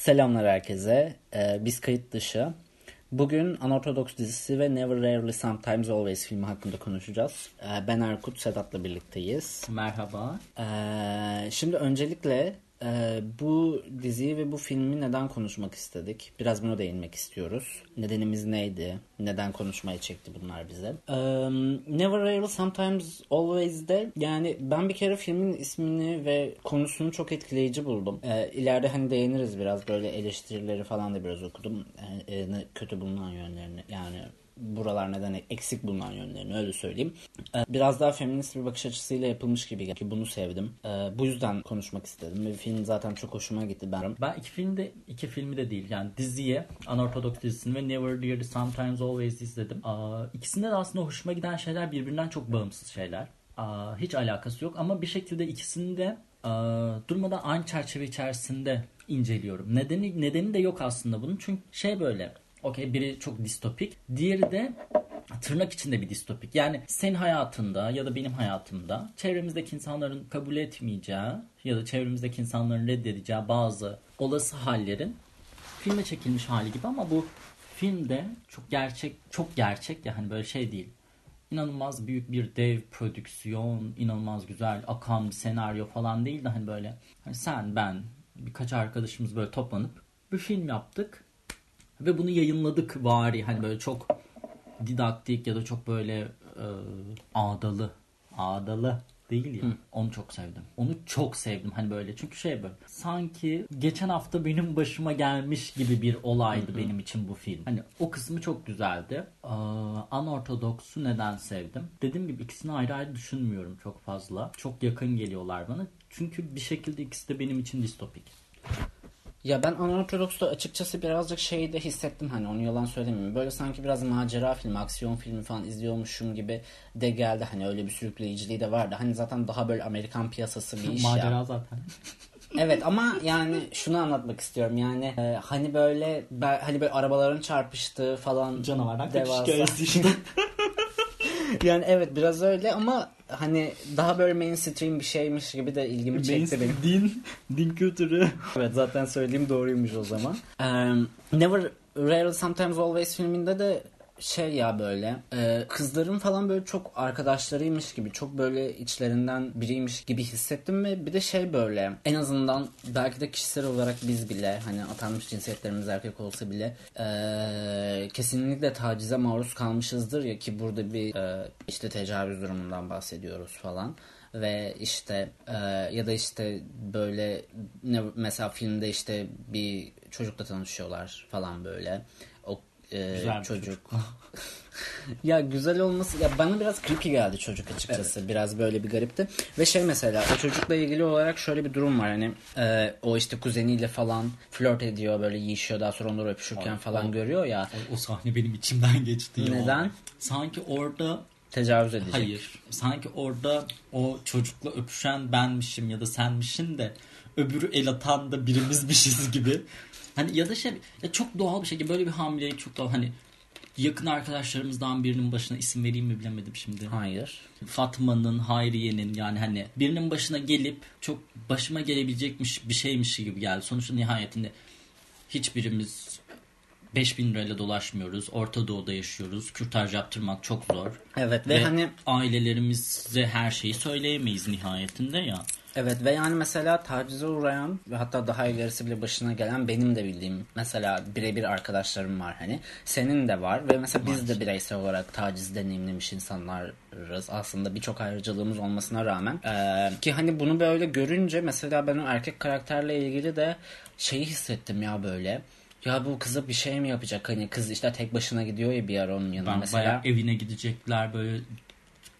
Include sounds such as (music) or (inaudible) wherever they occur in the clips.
Selamlar herkese. Ee, biz kayıt dışı. Bugün Unorthodox dizisi ve Never Rarely Sometimes Always filmi hakkında konuşacağız. Ee, ben Erkut, Sedat'la birlikteyiz. Merhaba. Ee, şimdi öncelikle e, bu diziyi ve bu filmi neden konuşmak istedik? Biraz buna değinmek istiyoruz. Nedenimiz neydi? Neden konuşmaya çekti bunlar bize? Ee, Never Rarely Sometimes Always'de yani ben bir kere filmin ismini ve konusunu çok etkileyici buldum. Ee, ileride hani değiniriz biraz böyle eleştirileri falan da biraz okudum. Ee, e, kötü bulunan yönlerini yani buralar neden eksik bulunan yönlerini öyle söyleyeyim. Ee, biraz daha feminist bir bakış açısıyla yapılmış gibi ki bunu sevdim. Ee, bu yüzden konuşmak istedim ve film zaten çok hoşuma gitti ben. Ben iki filmde iki filmi de değil yani diziye Unorthodox dizisini ve Never Really Sometimes Always izledim. İkisinde de aslında hoşuma giden şeyler birbirinden çok bağımsız şeyler. Hiç alakası yok ama bir şekilde ikisini de aa, durmadan aynı çerçeve içerisinde inceliyorum. Nedeni nedeni de yok aslında bunun çünkü şey böyle Okey biri çok distopik. Diğeri de tırnak içinde bir distopik. Yani senin hayatında ya da benim hayatımda çevremizdeki insanların kabul etmeyeceği ya da çevremizdeki insanların reddedeceği bazı olası hallerin filme çekilmiş hali gibi ama bu filmde çok gerçek çok gerçek ya hani böyle şey değil. İnanılmaz büyük bir dev prodüksiyon, inanılmaz güzel akan bir senaryo falan değil de hani böyle hani sen ben birkaç arkadaşımız böyle toplanıp bir film yaptık ve bunu yayınladık bari hani böyle çok didaktik ya da çok böyle e, ağdalı ağdalı değil ya. Hı. Onu çok sevdim. Onu çok sevdim hani böyle. Çünkü şey böyle sanki geçen hafta benim başıma gelmiş gibi bir olaydı benim için bu film. Hani o kısmı çok güzeldi. Ee, Unorthodox'u neden sevdim? Dediğim gibi ikisini ayrı ayrı düşünmüyorum çok fazla. Çok yakın geliyorlar bana. Çünkü bir şekilde ikisi de benim için distopik. Ya ben Unorthodox'ta açıkçası birazcık şeyi de hissettim hani onu yalan söylemeyeyim. Böyle sanki biraz macera filmi, aksiyon filmi falan izliyormuşum gibi de geldi. Hani öyle bir sürükleyiciliği de vardı. Hani zaten daha böyle Amerikan piyasası bir iş macera ya. zaten. (laughs) evet ama yani şunu anlatmak istiyorum yani e, hani böyle ben, hani böyle arabaların çarpıştığı falan canavardan devasa. hikayesi işte. (laughs) yani evet biraz öyle ama hani daha böyle mainstream bir şeymiş gibi de ilgimi çekti benim. Din, din kültürü. evet zaten söylediğim doğruymuş o zaman. Um, Never Rare Sometimes Always filminde de şey ya böyle e, kızların falan böyle çok arkadaşlarıymış gibi çok böyle içlerinden biriymiş gibi hissettim ve bir de şey böyle en azından belki de kişisel olarak biz bile hani atanmış cinsiyetlerimiz erkek olsa bile e, kesinlikle tacize maruz kalmışızdır ya ki burada bir e, işte tecavüz durumundan bahsediyoruz falan. Ve işte e, ya da işte böyle ne mesela filmde işte bir çocukla tanışıyorlar falan böyle e, Güzel çocuk. (laughs) ya güzel olması ya bana biraz creepy geldi çocuk açıkçası. Evet. Biraz böyle bir garipti. Ve şey mesela o çocukla ilgili olarak şöyle bir durum var. Hani e, o işte kuzeniyle falan flört ediyor böyle yiyişiyor daha sonra onları öpüşürken o, falan o, görüyor ya. O, o sahne benim içimden (laughs) geçti. Neden? Ya. Sanki orada tecavüz edecek. Hayır. Sanki orada o çocukla öpüşen benmişim ya da senmişin de öbürü el atan da birimizmişiz (laughs) gibi Hani ya da şey ya çok doğal bir şekilde böyle bir hamilelik çok doğal. Hani yakın arkadaşlarımızdan birinin başına isim vereyim mi bilemedim şimdi. Hayır. Fatma'nın, Hayriye'nin yani hani birinin başına gelip çok başıma gelebilecekmiş bir şeymiş gibi geldi. Sonuçta nihayetinde hiçbirimiz 5000 lirayla dolaşmıyoruz. Orta Doğu'da yaşıyoruz. Kürtaj yaptırmak çok zor. Evet ve, ve hani ailelerimize her şeyi söyleyemeyiz nihayetinde ya. Evet ve yani mesela tacize uğrayan ve hatta daha ilerisi bile başına gelen benim de bildiğim mesela birebir arkadaşlarım var hani. Senin de var ve mesela biz de bireysel olarak taciz deneyimlemiş insanlarız. Aslında birçok ayrıcalığımız olmasına rağmen. Ee, ki hani bunu böyle görünce mesela ben o erkek karakterle ilgili de şeyi hissettim ya böyle ya bu kıza bir şey mi yapacak? Hani kız işte tek başına gidiyor ya bir ara onun yanına. Ben mesela. bayağı evine gidecekler böyle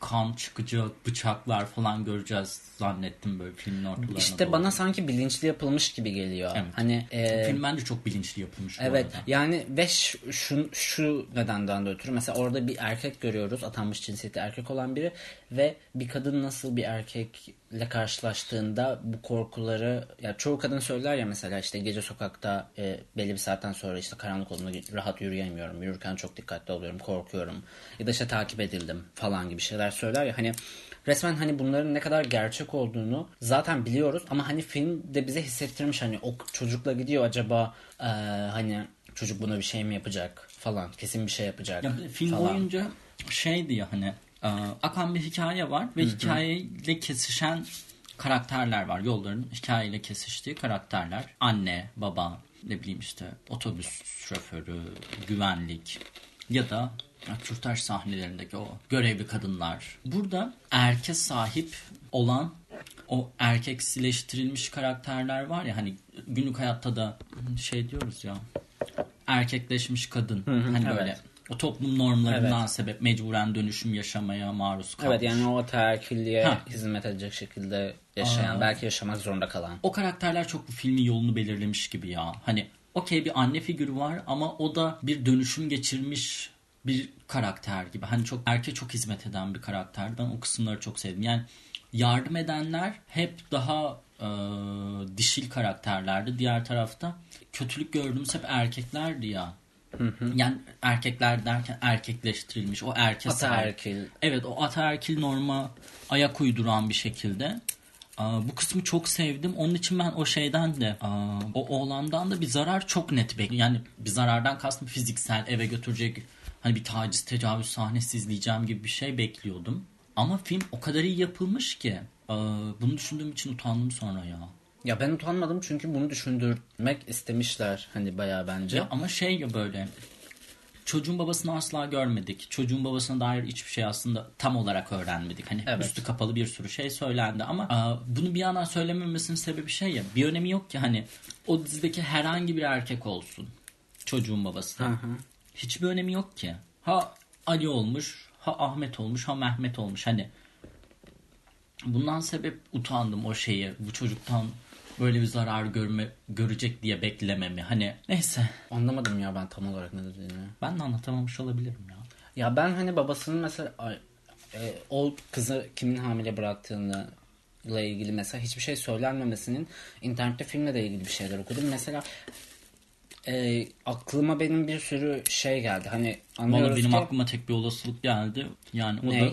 kan çıkacak, bıçaklar falan göreceğiz zannettim böyle filmin ortalarına İşte doğru. bana sanki bilinçli yapılmış gibi geliyor. Evet. Hani e, film bence çok bilinçli yapılmış Evet. Yani ve şu, şu şu nedenden de ötürü mesela orada bir erkek görüyoruz. Atanmış cinsiyeti erkek olan biri ve bir kadın nasıl bir erkek ile karşılaştığında bu korkuları ya çoğu kadın söyler ya mesela işte gece sokakta e, belli bir saatten sonra işte karanlık olduğunda rahat yürüyemiyorum. Yürürken çok dikkatli oluyorum, korkuyorum. Ya da işte takip edildim falan gibi şeyler söyler ya hani resmen hani bunların ne kadar gerçek olduğunu zaten biliyoruz ama hani film de bize hissettirmiş hani o çocukla gidiyor acaba e, hani çocuk buna bir şey mi yapacak falan kesin bir şey yapacak Ya film falan. boyunca şeydi ya hani e, akan bir hikaye var ve hikayeyle kesişen karakterler var. Yolların hikayeyle kesiştiği karakterler. Anne, baba, ne bileyim işte otobüs şoförü, güvenlik ya da kürtaj sahnelerindeki o görevli kadınlar. Burada erke sahip olan o erkeksileştirilmiş karakterler var ya hani günlük hayatta da şey diyoruz ya erkekleşmiş kadın hani evet. böyle o toplum normlarından sebep mecburen dönüşüm yaşamaya maruz kalmış. Evet yani o ataerkilliğe Ha. hizmet edecek şekilde yaşayan, belki yaşamak zorunda kalan. o karakterler çok bu filmin yolunu belirlemiş gibi ya. Hani okey bir anne figürü var ama o da bir dönüşüm geçirmiş bir karakter gibi. Hani çok erkeğe çok hizmet eden bir karakter. Ben o kısımları çok sevdim. Yani yardım edenler hep daha e, dişil karakterlerdi. Diğer tarafta kötülük gördüğümüz hep erkeklerdi ya. Yani erkekler derken erkekleştirilmiş. O erke. Ataerkil. Evet o ataerkil norma ayak uyduran bir şekilde. Aa, bu kısmı çok sevdim. Onun için ben o şeyden de aa, o oğlandan da bir zarar çok net bekliyorum. Yani bir zarardan kastım fiziksel eve götürecek hani bir taciz tecavüz sahnesi izleyeceğim gibi bir şey bekliyordum. Ama film o kadar iyi yapılmış ki aa, bunu düşündüğüm için utandım sonra ya. Ya ben utanmadım çünkü bunu düşündürmek istemişler hani bayağı bence. Ya ama şey ya böyle çocuğun babasını asla görmedik. Çocuğun babasına dair hiçbir şey aslında tam olarak öğrenmedik. Hani Evet. üstü kapalı bir sürü şey söylendi ama aa, bunu bir yandan söylememesinin sebebi şey ya bir önemi yok ki hani o dizideki herhangi bir erkek olsun çocuğun babası. Hiçbir önemi yok ki. Ha Ali olmuş, ha Ahmet olmuş, ha Mehmet olmuş. Hani bundan sebep utandım o şeyi. Bu çocuktan böyle bir zarar görme görecek diye beklememi. Hani neyse Anlamadım ya ben tam olarak ne dediğini. ben de anlatamamış olabilirim ya. Ya ben hani babasının mesela ay, e, o kızı kimin hamile bıraktığını ile ilgili mesela hiçbir şey söylenmemesinin internette filmle de ilgili bir şeyler okudum. Mesela e, aklıma benim bir sürü şey geldi. Hani anlıyoruz Valla benim ki aklıma tek bir olasılık geldi. Yani o Ne? da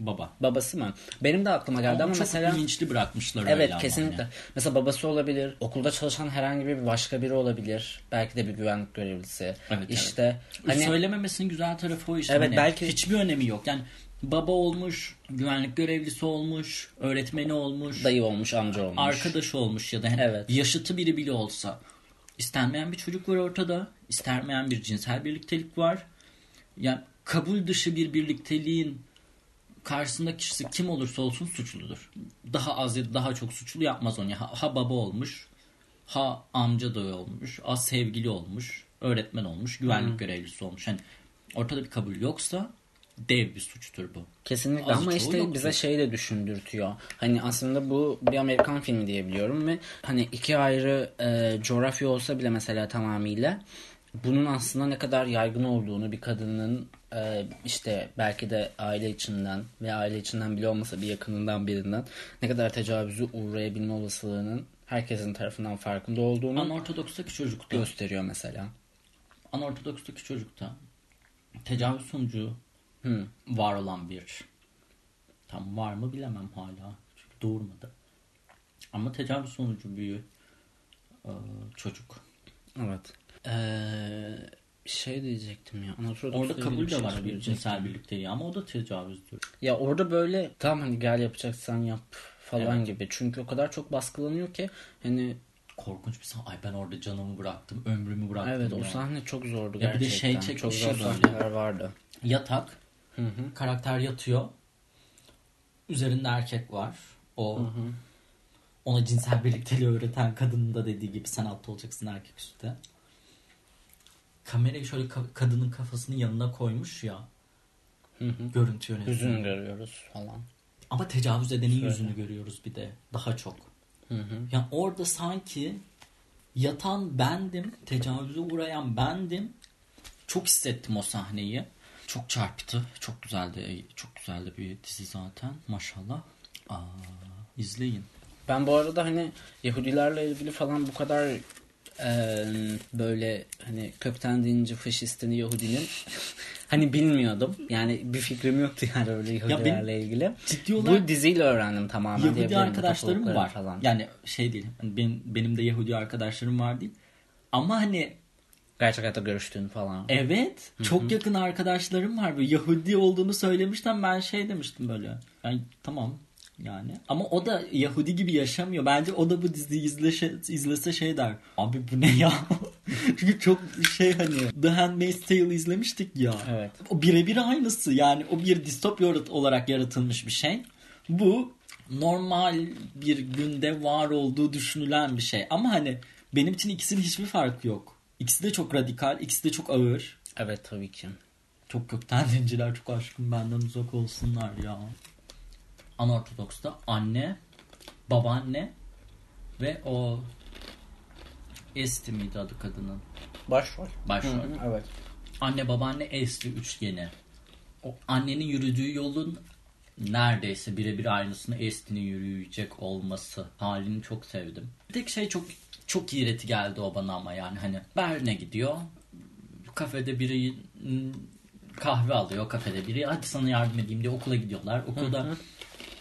baba. babası mı? Benim de aklıma geldi Ama ama çok mesela bilinçli bırakmışlar Evet öyle ama kesinlikle. hani. Mesela babası olabilir. Okulda çalışan herhangi bir başka biri olabilir. Belki de bir güvenlik görevlisi. Evet, işte hani Söylememesinin güzel tarafı o işte. Evet, Hani belki- Hiçbir önemi yok. Yani baba olmuş, güvenlik görevlisi olmuş, öğretmeni olmuş, dayı olmuş, amca olmuş. arkadaş olmuş ya da hani Evet. yaşıtı biri bile olsa. istenmeyen bir çocuk var ortada. istenmeyen bir cinsel birliktelik var. Yani kabul dışı bir birlikteliğin karşısında kişisi kim olursa olsun suçludur. Daha az ya da daha çok suçlu yapmaz onu. Ha, ha baba olmuş, ha amca dayı olmuş, ha sevgili olmuş, öğretmen olmuş, güvenlik görevlisi olmuş. Hani ortada bir kabul yoksa dev bir suçtur bu. Kesinlikle Az ama işte yoktur. bize şey de düşündürtüyor. Hani aslında bu bir Amerikan filmi diyebiliyorum ve hani iki ayrı e, coğrafya olsa bile mesela tamamıyla bunun aslında ne kadar yaygın olduğunu bir kadının e, işte belki de aile içinden ve aile içinden bile olmasa bir yakınından birinden ne kadar tecavüzü uğrayabilme olasılığının herkesin tarafından farkında olduğunu Anortodokstaki çocukta, gösteriyor mesela. anortodokstaki çocukta tecavüz sonucu Hı. var olan bir tam var mı bilemem hala çünkü doğurmadı ama tecavüz sonucu bir e, çocuk Evet. Ee, şey diyecektim ya. Orada kabul bir de şey var bir cinsel birlikteliği ama o da tecavüzdür Ya orada böyle tamam hani gel yapacaksan yap falan Evet. gibi. Çünkü o kadar çok baskılanıyor ki hani korkunç bir sahne ay ben orada canımı bıraktım ömrümü bıraktım evet o ya. sahne çok zordu Ya bir de gerçekten. şey çok çekmişler zor böyle. sahneler vardı. yatak Hı hı. karakter yatıyor üzerinde erkek var o ona cinsel birlikteliği öğreten kadının da dediği gibi sen altta olacaksın erkek üstte kamerayı şöyle ka- kadının kafasının yanına koymuş ya Hı hı. görüntü yönetmeni. Yüzünü görüyoruz falan. Ama tecavüz edenin Şöyle. yüzünü görüyoruz bir de daha çok. Hı hı. Yani orada sanki yatan bendim, tecavüze uğrayan bendim. Çok hissettim o sahneyi. Çok çarpıtı. Çok güzeldi. Çok güzeldi bir dizi zaten. Maşallah. Aa, İzleyin. Ben bu arada hani Yahudilerle ilgili falan bu kadar e, böyle hani kökten deyince faşistini Yahudinin hani bilmiyordum. Yani bir fikrim yoktu yani öyle Yahudilerle ilgili. Ciddi olarak Bu diziyle öğrendim tamamen Yahudi arkadaşlarım var. Falan. Yani şey değil. Hani benim, benim de Yahudi arkadaşlarım var değil. Ama hani Gerçek hayatta görüştüğün falan. evet çok yakın arkadaşlarım var. Böyle Yahudi olduğunu söylemişten ben şey demiştim böyle. Yani tamam yani. Ama o da Yahudi gibi yaşamıyor. Bence o da bu diziyi izlese, izlese şey der. Abi bu ne ya? (laughs) Çünkü çok şey hani The Handmaid's Tale izlemiştik ya. Evet. O birebir aynısı. Yani o bir distopya olarak yaratılmış bir şey. Bu normal bir günde var olduğu düşünülen bir şey. Ama hani benim için ikisinin hiçbir farkı yok. İkisi de çok radikal, ikisi de çok ağır. Evet tabii ki. Çok kökten (laughs) dinciler çok aşkım benden uzak olsunlar ya. Anortodoks'ta anne, babaanne ve o Esti miydi adı kadının? Başrol. Başrol. Hı hı, Evet. Anne babaanne Esti üçgeni. O annenin yürüdüğü yolun neredeyse birebir aynısını Esti'nin yürüyecek olması halini çok sevdim. Bir tek şey çok çok iğreti geldi o bana ama yani hani Berlin'e gidiyor. Kafede biri kahve alıyor kafede biri. Hadi sana yardım edeyim diye okula gidiyorlar. Okulda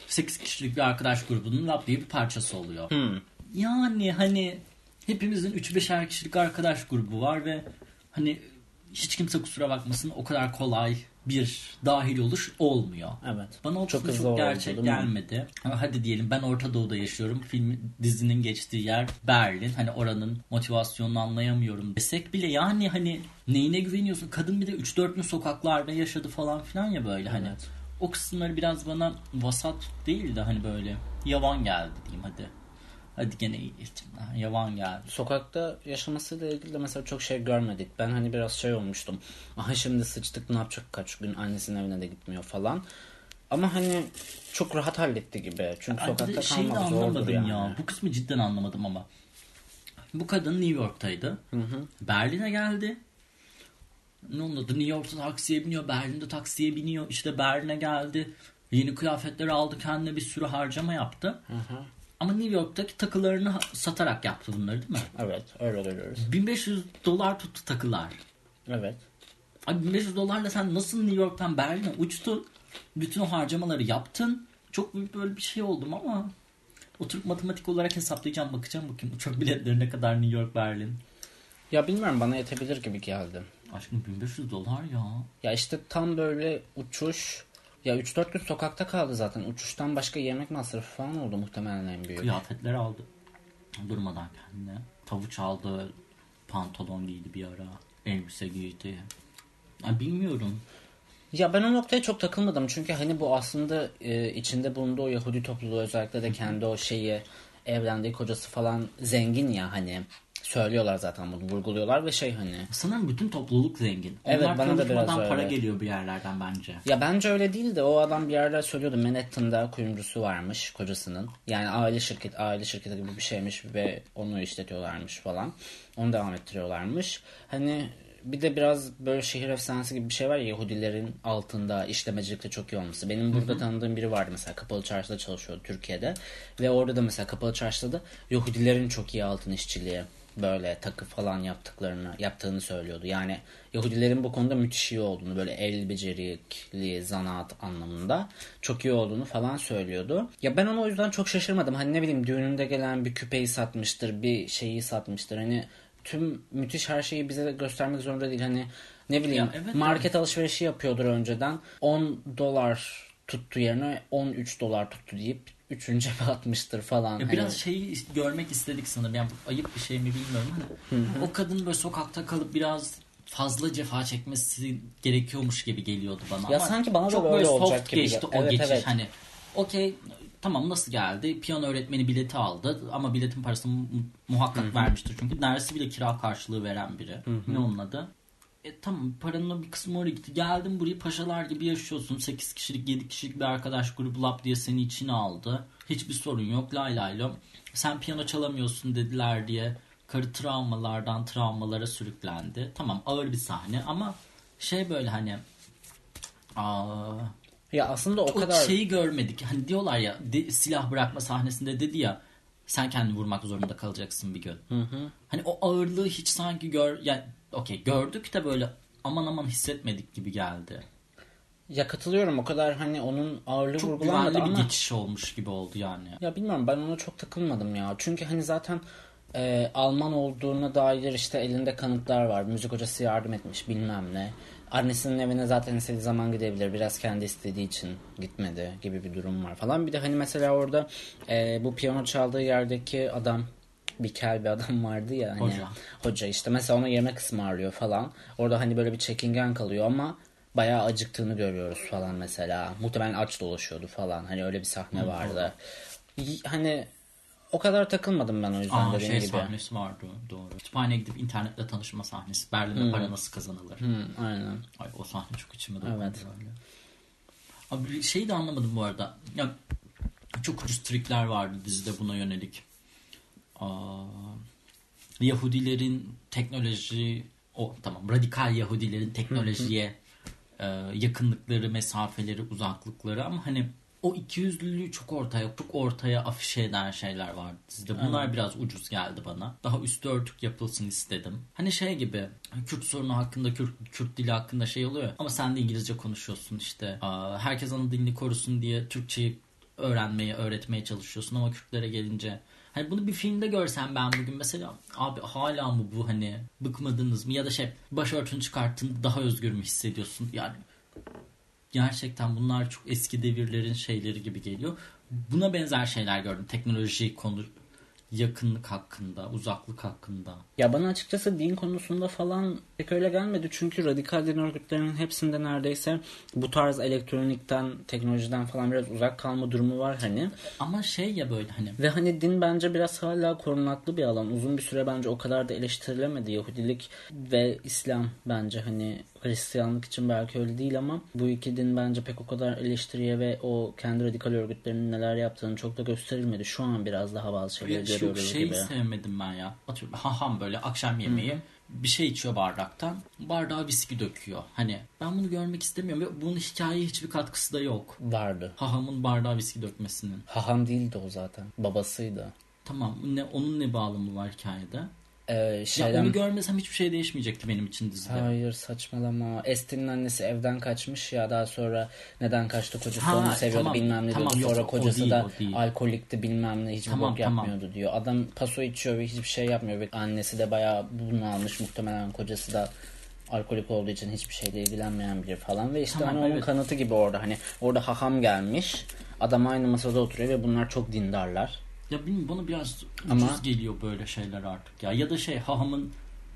8 kişilik bir arkadaş grubunun lap diye bir parçası oluyor. Hı. Yani hani hepimizin 3-5'er kişilik arkadaş grubu var ve hani hiç kimse kusura bakmasın o kadar kolay bir dahil oluş olmuyor. Evet. Bana o Çok hızlı çok gerçek gelmedi. Ama hadi diyelim ben Orta Doğu'da yaşıyorum. Film dizinin geçtiği yer Berlin. Hani oranın motivasyonunu anlayamıyorum desek bile yani hani neyine güveniyorsun? Kadın bir de 3-4 gün sokaklarda yaşadı falan filan ya böyle hani. O kısımları biraz bana vasat değil de hani böyle yavan geldi diyeyim hadi. Hadi gene. Yavan geldi. Sokakta yaşamasıyla ilgili de mesela çok şey görmedik. Ben hani biraz şey olmuştum. Aha şimdi sıçtık ne yapacak kaç gün annesinin evine de gitmiyor falan. Ama hani çok rahat halletti gibi. Çünkü de sokakta de kalmak zordur anlamadım yani. ya. Bu kısmı cidden anlamadım ama. Bu kadın New York'taydı. Berlin'e geldi. Ne oldu? New York'ta taksiye biniyor. Berlin'de taksiye biniyor. İşte Berlin'e geldi. Yeni kıyafetler aldı. Kendine bir sürü harcama yaptı. Ama New York'taki takılarını satarak yaptı bunları değil mi? Evet öyle görüyoruz. 1500 dolar tuttu takılar. Evet. Abi 1500 dolarla sen nasıl New York'tan Berlin'e uçtun? Bütün o harcamaları yaptın. Çok büyük böyle bir şey oldum ama oturup matematik olarak hesaplayacağım bakacağım bakayım uçak biletleri ne kadar New York Berlin. Ya bilmiyorum bana yetebilir gibi geldi. Aşkım 1500 dolar ya. Ya işte tam böyle uçuş ya 3-4 gün sokakta kaldı zaten. Uçuştan başka yemek masrafı falan oldu muhtemelen en büyük. Kıyafetler aldı. Durmadan kendine. Tavuç aldı. Pantolon giydi bir ara. Elbise giydi. Ya bilmiyorum. Ya ben o noktaya çok takılmadım çünkü hani bu aslında e, içinde bulunduğu o Yahudi topluluğu özellikle de kendi o şeyi evlendiği kocası falan zengin ya hani söylüyorlar zaten bunu vurguluyorlar ve şey hani Sanırım bütün topluluk zengin. Evet, Onlar bana da biraz çalışmadan para öyle. geliyor bir yerlerden bence. ya bence öyle değil de o adam bir yerde söylüyordu Manhattan'da kuyumcusu varmış kocasının yani aile şirket aile şirketi gibi bir şeymiş ve onu işletiyorlarmış falan onu devam ettiriyorlarmış hani bir de biraz böyle şehir efsanesi gibi bir şey var ya Yahudilerin altında işlemecilikte çok iyi olması. Benim burada tanıdığım biri vardı mesela Kapalı Çarşı'da çalışıyordu Türkiye'de. Ve orada da mesela Kapalı Çarşı'da da Yahudilerin çok iyi altın işçiliği böyle takı falan yaptıklarını yaptığını söylüyordu. Yani Yahudilerin bu konuda müthiş iyi olduğunu böyle el becerikli zanaat anlamında çok iyi olduğunu falan söylüyordu. Ya ben ona o yüzden çok şaşırmadım. Hani ne bileyim düğününde gelen bir küpeyi satmıştır, bir şeyi satmıştır. Hani tüm müthiş her şeyi bize göstermek zorunda değil. Hani ne bileyim Ya evet, market alışverişi yapıyordur önceden. 10 dolar tuttu yerine 13 dolar tuttu deyip üçüncü cebe atmıştır falan. Ya Hani- biraz şeyi görmek istedik sanırım. Yani ayıp bir şey mi bilmiyorum hani. O kadın böyle sokakta kalıp biraz fazla cefa çekmesi gerekiyormuş gibi geliyordu bana. Ya Ama sanki bana da çok böyle böyle olacak soft gibi geçti gel- o Evet, geçiş. evet. Hani okey tamam nasıl geldi? Piyano öğretmeni bileti aldı ama biletin parasını mu- muhakkak vermiştir. Çünkü dersi bile kira karşılığı veren biri. Ne onun adı? E tamam paranın bir kısmı oraya gitti. Geldim buraya paşalar gibi yaşıyorsun. 8 kişilik 7 kişilik bir arkadaş grubu lap diye seni içine aldı. Hiçbir sorun yok lay lay lom. Sen piyano çalamıyorsun dediler diye karı travmalardan travmalara sürüklendi. Tamam ağır bir sahne ama şey böyle hani aa, Ya aslında o o kadar şeyi görmedik. Hani diyorlar ya de- silah bırakma sahnesinde dedi ya sen kendini vurmak zorunda kalacaksın bir gün. Hani o ağırlığı hiç sanki gör yani okey gördük de böyle aman aman hissetmedik gibi geldi. ya katılıyorum o kadar hani onun ağırlığı Çok vurgulanmadı güvenli bir ama geçiş olmuş gibi oldu yani. ya bilmiyorum ben ona çok takılmadım ya. Çünkü hani zaten e, Alman olduğuna dair işte elinde kanıtlar var. Müzik hocası yardım etmiş bilmem ne. Annesinin evine zaten istediği zaman gidebilir. Biraz kendi istediği için gitmedi gibi bir durum var falan. Bir de hani mesela orada e, bu piyano çaldığı yerdeki adam bir kel bir adam vardı ya hani Hoca. hoca işte mesela ona yemek ısmarlıyor falan. Orada hani böyle bir çekingen kalıyor ama bayağı acıktığını görüyoruz falan mesela. Muhtemelen aç dolaşıyordu falan. Hani öyle bir sahne vardı. Y- Hani o kadar takılmadım ben o yüzden Aa dediğim şey gibi. sahnesi vardı doğru. Kütüphaneye gidip internetle tanışma sahnesi. Berlin'de para nasıl kazanılır. Hı, aynen. Ay o sahne çok içime dokundu Evet. böyle. Abi şeyi de anlamadım bu arada. Ya çok ucuz trikler vardı dizide buna yönelik. Yahudilerin teknoloji o tamam radikal Yahudilerin teknolojiye e, yakınlıkları, mesafeleri, uzaklıkları ama hani o ikiyüzlülüğü çok ortaya çok ortaya afişe eden şeyler vardı dizide. Bunlar biraz ucuz geldi bana. Daha üstü örtük yapılsın istedim. Hani şey gibi Kürt sorunu hakkında, Kürt, Kürt dili hakkında şey oluyor. Ama sen de İngilizce konuşuyorsun işte. Herkes ana dilini korusun diye Türkçeyi öğrenmeye, öğretmeye çalışıyorsun ama Kürtlere gelince Hani bunu bir filmde görsem ben bugün mesela abi hala mı bu hani bıkmadınız mı ya da şey başörtünü çıkarttığında daha özgür mü hissediyorsun yani gerçekten bunlar çok eski devirlerin şeyleri gibi geliyor. Buna benzer şeyler gördüm. Teknoloji konu yakınlık hakkında, uzaklık hakkında. Ya bana açıkçası din konusunda falan pek öyle gelmedi. Çünkü radikal din örgütlerinin hepsinde neredeyse bu tarz elektronikten, teknolojiden falan biraz uzak kalma durumu var hani. Ama şey ya böyle hani Ve hani din bence biraz hala korunaklı bir alan. Uzun bir süre bence o kadar da eleştirilemedi. Yahudilik ve İslam bence hani Hristiyanlık için belki öyle değil ama bu iki din bence pek o kadar eleştiriye ve o kendi radikal örgütlerinin neler yaptığını çok da gösterilmedi. Şu an biraz daha bazı şeyleri Çok görüyoruz şeyi gibi. sevmedim ben ya. Atıyorum haham böyle akşam yemeği bir şey içiyor bardaktan. Bardağa viski döküyor. Hani ben bunu görmek istemiyorum. Ve bunun hikayeye hiçbir katkısı da yok. Vardı. Hahamın bardağa viski dökmesinin. Haham değildi o zaten. Babasıydı. Tamam ne onun ne bağlamı var hikayede? Ee, Ya şeyden... onu görmesem hiçbir şey değişmeyecekti benim için dizide. Hayır saçmalama. Estin'in annesi evden kaçmış ya daha sonra neden kaçtı kocası Ha, onu seviyordu tamam, bilmem ne tamam, diyordu. yok, Sonra o kocası değil, da değil. alkolikti bilmem ne hiçbir Tamam, bok tamam. yapmıyordu diyor. Adam paso içiyor ve hiçbir şey yapmıyor. Ve annesi de bayağı bunu almış muhtemelen kocası da alkolik olduğu için hiçbir şeyle ilgilenmeyen biri falan ve işte Tamam, hani onun evet. kanıtı gibi orada hani orada haham gelmiş adam aynı masada oturuyor ve bunlar çok dindarlar. Ya bilmiyorum bana biraz ucuz Ama- geliyor böyle şeyler artık ya. Ya da şey hahamın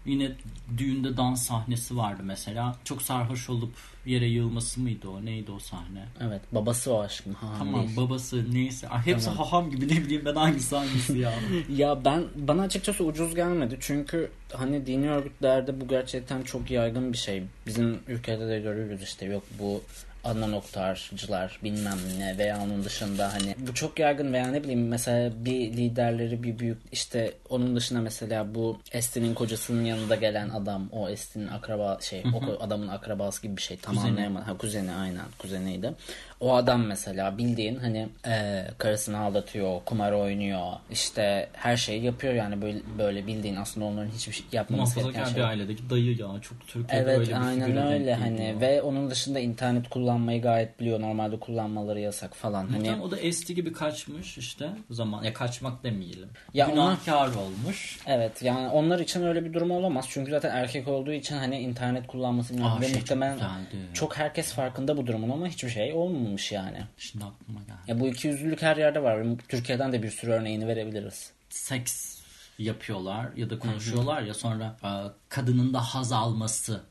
yine düğünde dans sahnesi vardı mesela. Çok sarhoş olup yere yığılması mıydı o? Neydi o sahne? Evet babası o aşkım haham Tamam değil. babası neyse. Ay, hepsi haham gibi ne bileyim ben hangisi hangisi ya. (laughs) Ya ben bana açıkçası ucuz gelmedi çünkü hani dini örgütlerde bu gerçekten çok yaygın bir şey. Bizim ülkede de görüyoruz işte yok bu Adnan Oktarcılar bilmem ne veya onun dışında hani bu çok yaygın veya ne bileyim mesela bir liderleri bir büyük işte onun dışında mesela bu Estin'in kocasının yanında gelen adam o Estin'in akraba şey o adamın akrabası gibi bir şey tam Kuzeni. anlayamadım. Ha, kuzeni aynen kuzeniydi. O adam mesela bildiğin hani e, karısını aldatıyor, kumar oynuyor, işte her şeyi yapıyor yani böyle böyle bildiğin aslında onların hiçbir şey yapmaması gereken şey. bir ailedeki dayı ya. Çok Türkiye'de Evet öyle bir aynen öyle hani geliyor. ve onun dışında internet kullanmayı gayet biliyor. Normalde kullanmaları yasak falan. Hani Muhtemelen o da esti gibi kaçmış işte zaman. Ya kaçmak demeyelim. Ya Günahkar olmuş. Evet yani onlar için öyle bir durum olamaz. Çünkü zaten erkek olduğu için hani internet kullanması Aa, ve şey çok muhtemelen güzeldi. çok herkes farkında bu durumun ama hiçbir şey olmamış yani. Şimdi aklıma geldi. Ya bu iki yüzlülük her yerde var. Türkiye'den de bir sürü örneğini verebiliriz. seks yapıyorlar ya da konuşuyorlar ya sonra e, kadının da haz alması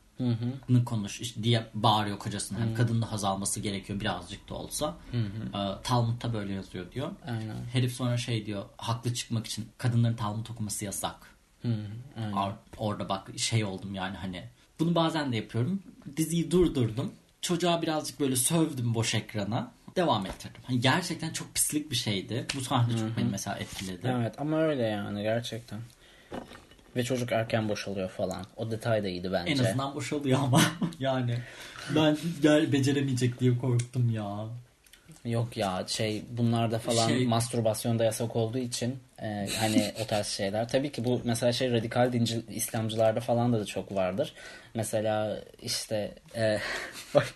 konuş işte diye bağırıyor kocasına. Yani kadının da haz alması gerekiyor birazcık da olsa. E, Talmud'da böyle yazıyor diyor. Aynen. Herif sonra şey diyor haklı çıkmak için kadınların Talmud okuması yasak. Ar- orada bak şey oldum yani hani bunu bazen de yapıyorum. Diziyi durdurdum. Çocuğa birazcık böyle sövdüm boş ekrana. Devam ettirdim. Hani gerçekten çok pislik bir şeydi. Bu sahne çok beni mesela etkiledi. Evet ama öyle yani gerçekten. Ve çocuk erken boşalıyor falan. O detay da iyiydi bence. En azından boşalıyor ama (laughs) yani ben gel beceremeyecek diye korktum ya. Yok ya şey bunlarda falan Şey- mastürbasyon da yasak olduğu için e, hani o tarz şeyler. Tabii ki bu mesela şey radikal dinci İslamcılarda falan da, da çok vardır. Mesela işte e, (laughs) bak,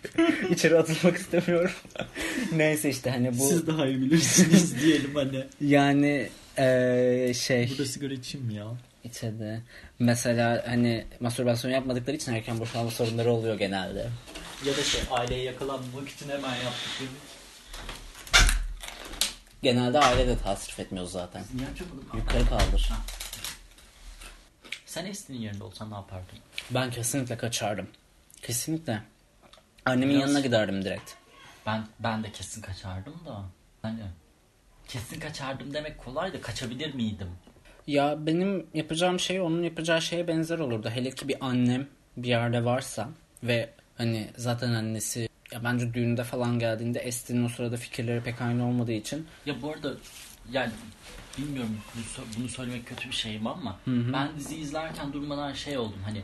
içeri atılmak istemiyorum. (laughs) Neyse işte hani bu Siz daha iyi bilirsiniz (laughs) diyelim hani. yani e, şey Burada sigara içeyim ya? içeride mesela hani mastürbasyon yapmadıkları için erken boşalma sorunları oluyor genelde. Ya da şey aileye yakalanmamak için hemen yaptık. Genelde aile de tasrif etmiyor zaten. Yukarı kaldır. Sen Estin'in yerinde olsan ne yapardın? Ben kesinlikle kaçardım. Kesinlikle. Annemin Biraz- yanına giderdim direkt. Ben ben de kesin kaçardım da. Hani kesin kaçardım demek kolay da kaçabilir miydim? Ya benim yapacağım şey onun yapacağı şeye benzer olurdu. Hele ki bir annem bir yerde varsa ve hani zaten annesi ya bence düğünde falan geldiğinde Estin'in o sırada fikirleri pek aynı olmadığı için Ya bu arada yani bilmiyorum bunu, sö- bunu söylemek kötü bir şey mi ama ben dizi izlerken durmadan şey oldum hani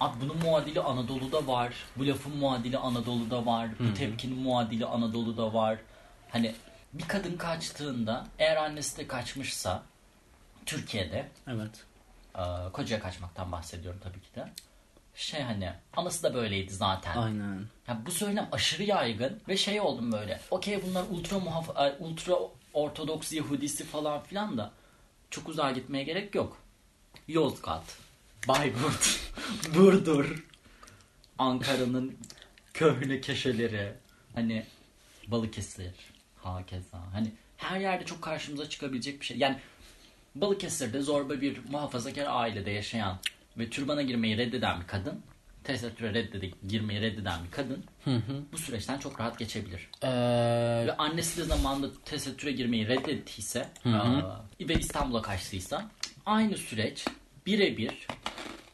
Abi bunun muadili Anadolu'da var. Bu lafın muadili Anadolu'da var. Bu tepkinin muadili Anadolu'da var. Hani bir kadın kaçtığında eğer annesi de kaçmışsa Türkiye'de evet. e, kocaya kaçmaktan bahsediyorum tabii ki de. Şey hani anası da böyleydi zaten. Aynen. Ya bu söylem aşırı yaygın ve şey oldum böyle. Okey bunlar ultra muhaf e, ultra ortodoks Yahudisi falan filan da çok uzağa gitmeye gerek yok. Yozgat, Bayburt, (laughs) Burdur, Ankara'nın köhne köşeleri, hani Balıkesir, hakeza. Hani her yerde çok karşımıza çıkabilecek bir şey. Yani Balıkesir'de zorba bir muhafazakar ailede yaşayan ve türbana girmeyi reddeden bir kadın, tesettüre reddede, girmeyi reddeden bir kadın bu süreçten çok rahat geçebilir. Ee, Ve annesi de zamanında tesettüre girmeyi reddettiyse aa, ve İstanbul'a kaçtıysa aynı süreç birebir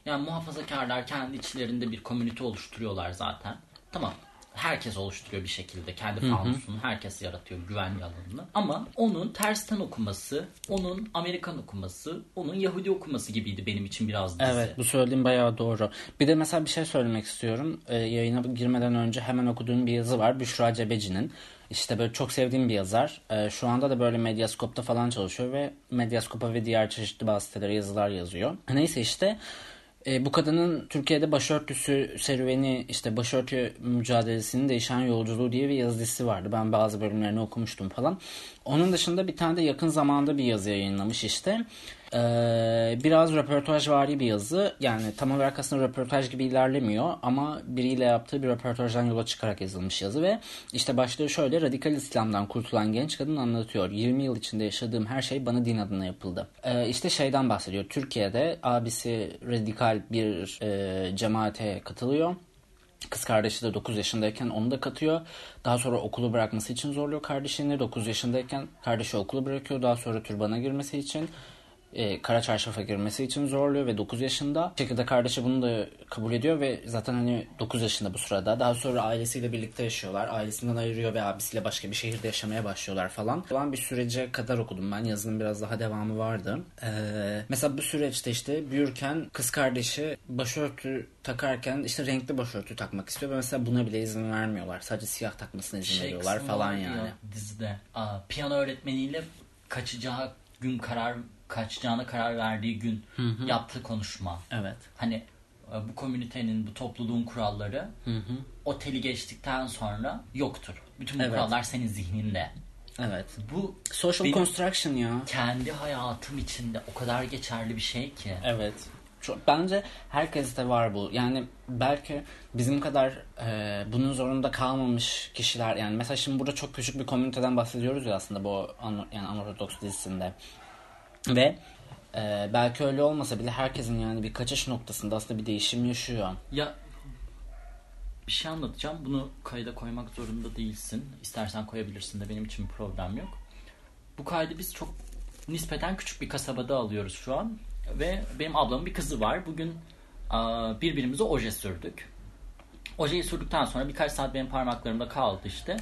yani muhafazakarlar kendi içlerinde bir komünite oluşturuyorlar zaten. Tamam herkes oluşturuyor bir şekilde. Kendi fanusunu herkes yaratıyor güvenli alanını. Ama onun tersten okuması, onun Amerikan okuması, onun Yahudi okuması gibiydi benim için biraz dizi. Evet bu söylediğin bayağı doğru. Bir de mesela bir şey söylemek istiyorum. Ee, yayına girmeden önce hemen okuduğum bir yazı var. Büşra Cebeci'nin. İşte böyle çok sevdiğim bir yazar. Ee, şu anda da böyle Medyascope'da falan çalışıyor ve Medyascope'a ve diğer çeşitli bazı sitelere yazılar yazıyor. Neyse işte e, bu kadının Türkiye'de başörtüsü serüveni işte başörtü mücadelesinin değişen yolculuğu diye bir yazı dizisi vardı. Ben bazı bölümlerini okumuştum falan. Onun dışında bir tane de yakın zamanda bir yazı yayınlamış işte. Ee, biraz röportajvari bir yazı. Yani tam olarak aslında röportaj gibi ilerlemiyor ama biriyle yaptığı bir röportajdan yola çıkarak yazılmış yazı ve işte başlığı şöyle radikal İslam'dan kurtulan genç kadın anlatıyor. 20 yıl içinde yaşadığım her şey bana din adına yapıldı. Ee, işte şeyden bahsediyor. Türkiye'de abisi radikal bir e, cemaate katılıyor. Kız kardeşi de 9 yaşındayken onu da katıyor. Daha sonra okulu bırakması için zorluyor kardeşini. 9 yaşındayken kardeşi okulu bırakıyor. Daha sonra türbana girmesi için e, kara çarşafa girmesi için zorluyor ve 9 yaşında. Bir şekilde kardeşi bunu da kabul ediyor ve zaten hani 9 yaşında bu sırada. Daha sonra ailesiyle birlikte yaşıyorlar. Ailesinden ayırıyor ve abisiyle başka bir şehirde yaşamaya başlıyorlar falan. Falan bir sürece kadar okudum ben. Yazının biraz daha devamı vardı. Ee, mesela bu süreçte işte büyürken kız kardeşi başörtü takarken işte renkli başörtü takmak istiyor ve mesela buna bile izin vermiyorlar. Sadece siyah takmasına izin veriyorlar kısmı falan yani. Dizide. Aa, piyano öğretmeniyle kaçacağı gün karar kaçacağına karar verdiği gün yaptığı konuşma. Evet. Hani e, bu komünitenin, bu topluluğun kuralları oteli geçtikten sonra yoktur. Bütün bu Evet. kurallar senin zihninde. Evet. Bu Social construction ya. kendi hayatım içinde o kadar geçerli bir şey ki. Evet. Çok, bence herkeste var bu. Yani belki bizim kadar e, bunun zorunda kalmamış kişiler yani mesela şimdi burada çok küçük bir komüniteden bahsediyoruz ya aslında bu an, yani Anortodoks dizisinde. Ve e, belki öyle olmasa bile herkesin yani bir kaçış noktasında aslında bir değişim yaşıyor. Ya bir şey anlatacağım. Bunu kayda koymak zorunda değilsin. İstersen koyabilirsin de benim için problem yok. Bu kaydı biz çok nispeten küçük bir kasabada alıyoruz şu an. Ve benim ablamın bir kızı var. Bugün birbirimize oje sürdük. Ojeyi sürdükten sonra birkaç saat benim parmaklarımda kaldı işte.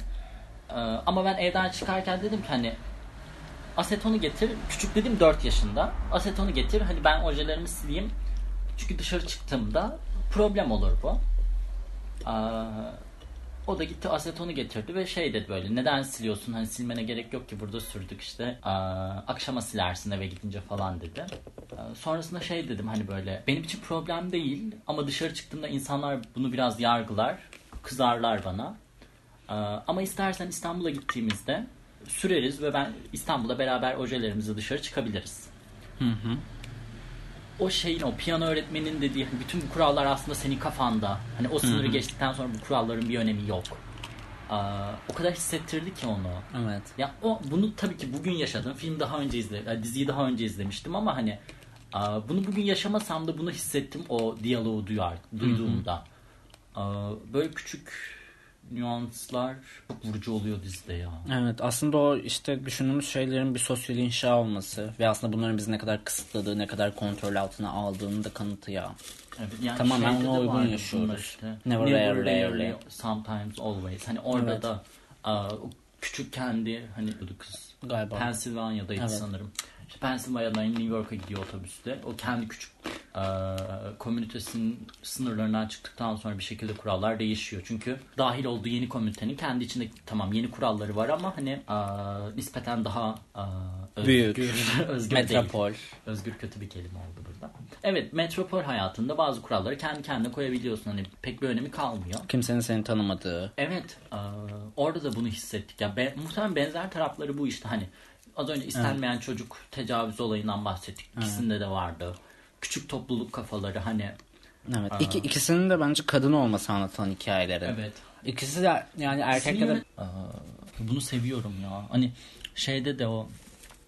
Ee, ama ben evden çıkarken dedim ki hani asetonu getir. Küçük dedim 4 yaşında. Asetonu getir. Hani ben ojelerimi sileyim. Çünkü dışarı çıktığımda problem olur bu. Aa, o da gitti asetonu getirdi ve şey dedi böyle neden siliyorsun hani silmene gerek yok ki burada sürdük işte Aa, akşama silersin eve gidince falan dedi. Aa, sonrasında şey dedim hani böyle benim için problem değil ama dışarı çıktığımda insanlar bunu biraz yargılar kızarlar bana. Aa, ama istersen İstanbul'a gittiğimizde süreriz ve ben İstanbul'da beraber ojelerimizi dışarı çıkabiliriz. O şeyin o piyano öğretmeninin dediği hani bütün bu kurallar aslında senin kafanda. Hani o sınırı geçtikten sonra bu kuralların bir önemi yok. Aa, o kadar hissettirdi ki onu. Evet. Ya o bunu tabii ki bugün yaşadım. Film daha önce izle, diziyi daha önce izlemiştim ama hani aa, bunu bugün yaşamasam da bunu hissettim o diyaloğu duyar, duyduğumda. Aa, böyle küçük nüanslar vurucu oluyor dizide ya. Evet aslında o işte düşündüğümüz şeylerin bir sosyal inşa olması ve aslında bunların bizi ne kadar kısıtladığı, ne kadar kontrol altına aldığını da kanıtı ya. Evet, yani Tamamen şeyde ona uygun yaşıyoruz. işte. Never, rare, rarely. sometimes always. Hani orada Evet. da o küçük kendi hani bu kız Galiba. Pennsylvania'daydı Evet. sanırım. İşte Pennsylvania'dan New York'a gidiyor otobüste. O kendi küçük aa, komünitesinin sınırlarından çıktıktan sonra bir şekilde kurallar değişiyor. Çünkü dahil olduğu yeni komünitenin kendi içinde tamam yeni kuralları var ama hani aa, nispeten daha aa, özgür, Büyük. (laughs) özgür değil. Metropol. Özgür kötü bir kelime oldu burada. Evet metropol hayatında bazı kuralları kendi kendine koyabiliyorsun. Hani pek bir önemi kalmıyor. Kimsenin seni tanımadığı. Evet e, orada da bunu hissettik. Ya be, muhtemelen benzer tarafları bu işte. Hani az önce istenmeyen çocuk tecavüz olayından bahsettik. İkisinde de vardı. Küçük topluluk kafaları hani Evet. İki, ikisinin de bence kadın olması anlatan hikayeleri. evet. İkisi de yani erkekler de Aa, bunu seviyorum ya. Hani şeyde de o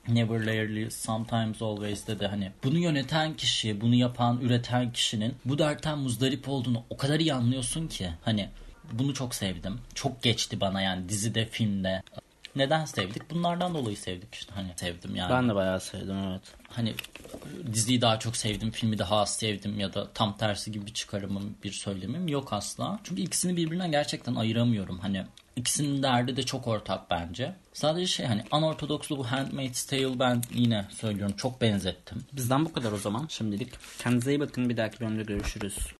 Never Rarely, Sometimes Always'de de hani bunu yöneten kişi, bunu yapan, üreten kişinin bu dertten muzdarip olduğunu o kadar iyi anlıyorsun ki. Hani bunu çok sevdim. Çok geçti bana yani dizide, filmde. Neden sevdik? Bunlardan dolayı sevdik işte hani sevdim yani. ben de bayağı sevdim evet. Hani diziyi daha çok sevdim, filmi daha az sevdim ya da tam tersi gibi bir çıkarımım, bir söylemim yok asla. Çünkü ikisini birbirinden gerçekten ayıramıyorum. Hani ikisinin derdi de çok ortak bence. Sadece şey hani anortodokslu bu Handmaid's Tale ben yine söylüyorum çok benzettim. Bizden bu kadar o zaman şimdilik. Kendinize iyi bakın bir dahaki bölümde görüşürüz.